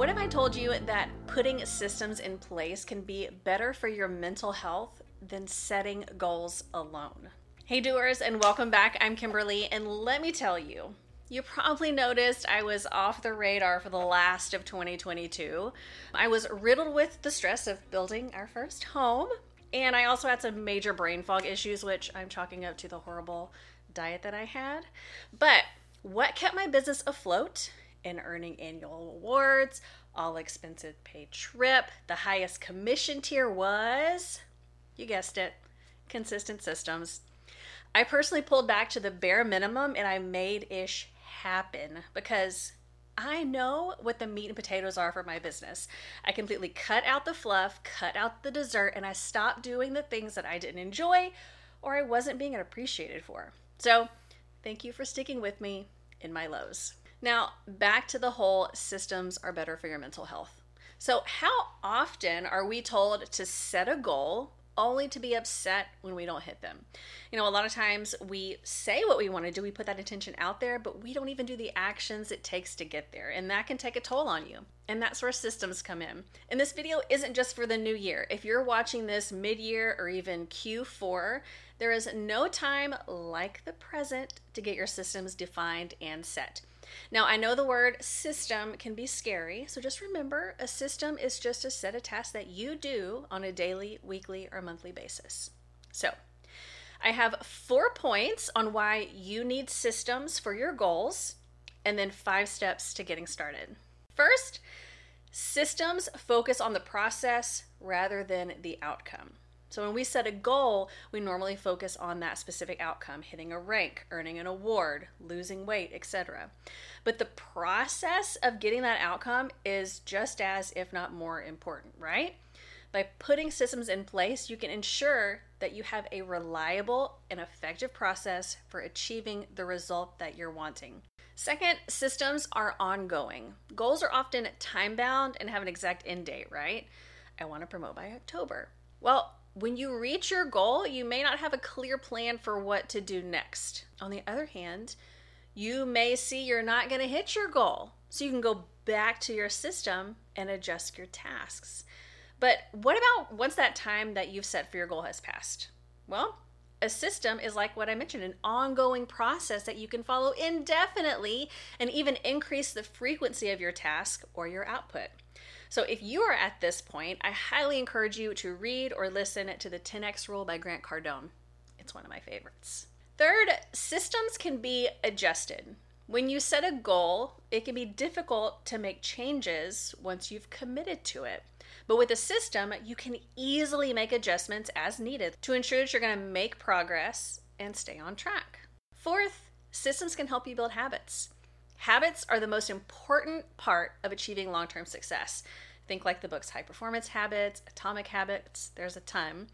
What if I told you that putting systems in place can be better for your mental health than setting goals alone? Hey, doers, and welcome back. I'm Kimberly, and let me tell you, you probably noticed I was off the radar for the last of 2022. I was riddled with the stress of building our first home, and I also had some major brain fog issues, which I'm chalking up to the horrible diet that I had. But what kept my business afloat and earning annual awards, all expenses paid trip. The highest commission tier was, you guessed it, consistent systems. I personally pulled back to the bare minimum and I made ish happen because I know what the meat and potatoes are for my business. I completely cut out the fluff, cut out the dessert, and I stopped doing the things that I didn't enjoy or I wasn't being appreciated for. So, thank you for sticking with me in my lows. Now, back to the whole systems are better for your mental health. So, how often are we told to set a goal only to be upset when we don't hit them? You know, a lot of times we say what we want to do, we put that intention out there, but we don't even do the actions it takes to get there. And that can take a toll on you. And that's where systems come in. And this video isn't just for the new year. If you're watching this mid year or even Q4, there is no time like the present to get your systems defined and set. Now, I know the word system can be scary, so just remember a system is just a set of tasks that you do on a daily, weekly, or monthly basis. So, I have four points on why you need systems for your goals, and then five steps to getting started. First, systems focus on the process rather than the outcome. So when we set a goal, we normally focus on that specific outcome, hitting a rank, earning an award, losing weight, etc. But the process of getting that outcome is just as if not more important, right? By putting systems in place, you can ensure that you have a reliable and effective process for achieving the result that you're wanting. Second, systems are ongoing. Goals are often time bound and have an exact end date, right? I want to promote by October. Well, when you reach your goal, you may not have a clear plan for what to do next. On the other hand, you may see you're not going to hit your goal. So you can go back to your system and adjust your tasks. But what about once that time that you've set for your goal has passed? Well, a system is like what I mentioned, an ongoing process that you can follow indefinitely and even increase the frequency of your task or your output. So if you are at this point, I highly encourage you to read or listen to the 10x Rule by Grant Cardone. It's one of my favorites. Third, systems can be adjusted. When you set a goal, it can be difficult to make changes once you've committed to it. But with a system, you can easily make adjustments as needed to ensure that you're going to make progress and stay on track. Fourth, systems can help you build habits. Habits are the most important part of achieving long term success. Think like the books High Performance Habits, Atomic Habits, there's a ton.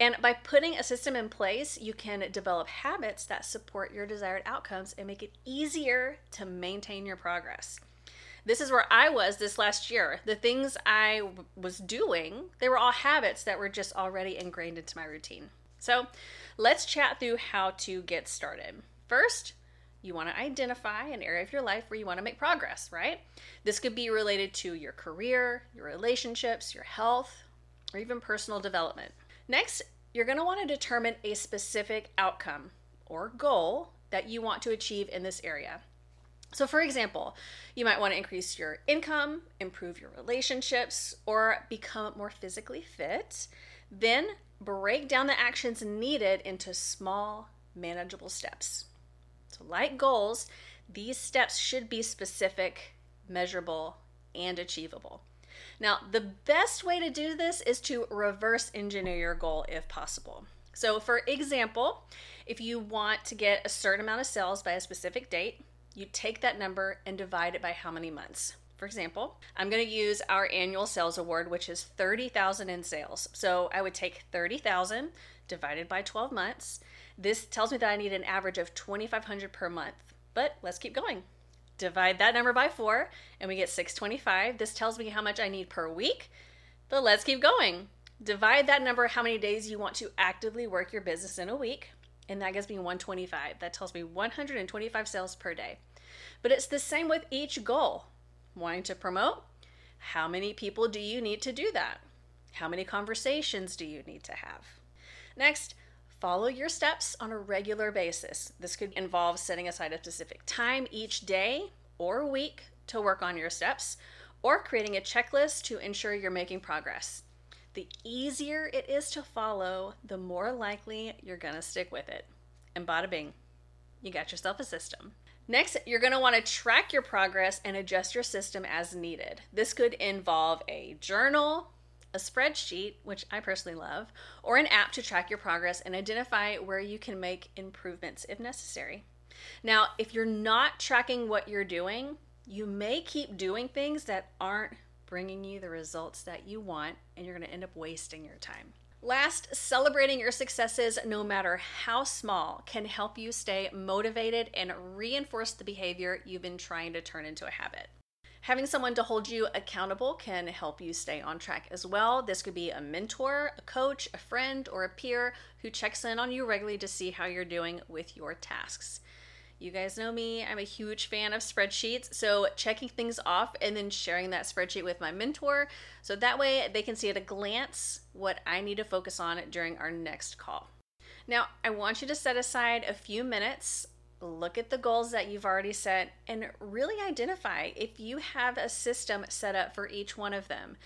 And by putting a system in place, you can develop habits that support your desired outcomes and make it easier to maintain your progress. This is where I was this last year. The things I w- was doing, they were all habits that were just already ingrained into my routine. So let's chat through how to get started. First, you want to identify an area of your life where you want to make progress, right? This could be related to your career, your relationships, your health, or even personal development. Next, you're going to want to determine a specific outcome or goal that you want to achieve in this area. So, for example, you might want to increase your income, improve your relationships, or become more physically fit. Then break down the actions needed into small, manageable steps. So, like goals, these steps should be specific, measurable, and achievable. Now, the best way to do this is to reverse engineer your goal if possible. So, for example, if you want to get a certain amount of sales by a specific date, you take that number and divide it by how many months. For example, I'm going to use our annual sales award, which is 30,000 in sales. So I would take 30,000 divided by 12 months. This tells me that I need an average of 2,500 per month. But let's keep going. Divide that number by four, and we get 625. This tells me how much I need per week. But let's keep going. Divide that number how many days you want to actively work your business in a week, and that gives me 125. That tells me 125 sales per day. But it's the same with each goal. Wanting to promote? How many people do you need to do that? How many conversations do you need to have? Next, follow your steps on a regular basis. This could involve setting aside a specific time each day or week to work on your steps, or creating a checklist to ensure you're making progress. The easier it is to follow, the more likely you're going to stick with it. And bada bing, you got yourself a system. Next, you're going to want to track your progress and adjust your system as needed. This could involve a journal, a spreadsheet, which I personally love, or an app to track your progress and identify where you can make improvements if necessary. Now, if you're not tracking what you're doing, you may keep doing things that aren't bringing you the results that you want, and you're going to end up wasting your time. Last, celebrating your successes, no matter how small, can help you stay motivated and reinforce the behavior you've been trying to turn into a habit. Having someone to hold you accountable can help you stay on track as well. This could be a mentor, a coach, a friend, or a peer who checks in on you regularly to see how you're doing with your tasks. You guys know me, I'm a huge fan of spreadsheets. So, checking things off and then sharing that spreadsheet with my mentor so that way they can see at a glance what I need to focus on during our next call. Now, I want you to set aside a few minutes, look at the goals that you've already set, and really identify if you have a system set up for each one of them.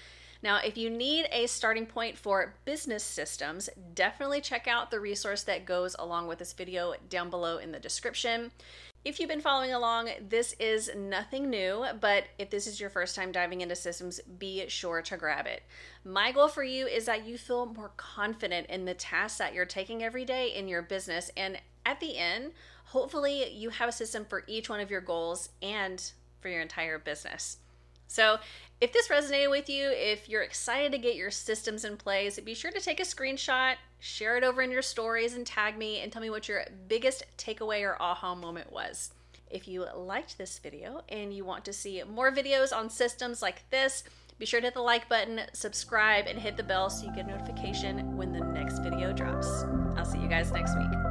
Now, if you need a starting point for business systems, definitely check out the resource that goes along with this video down below in the description. If you've been following along, this is nothing new, but if this is your first time diving into systems, be sure to grab it. My goal for you is that you feel more confident in the tasks that you're taking every day in your business. And at the end, hopefully, you have a system for each one of your goals and for your entire business. So, if this resonated with you, if you're excited to get your systems in place, be sure to take a screenshot, share it over in your stories, and tag me and tell me what your biggest takeaway or aha moment was. If you liked this video and you want to see more videos on systems like this, be sure to hit the like button, subscribe, and hit the bell so you get a notification when the next video drops. I'll see you guys next week.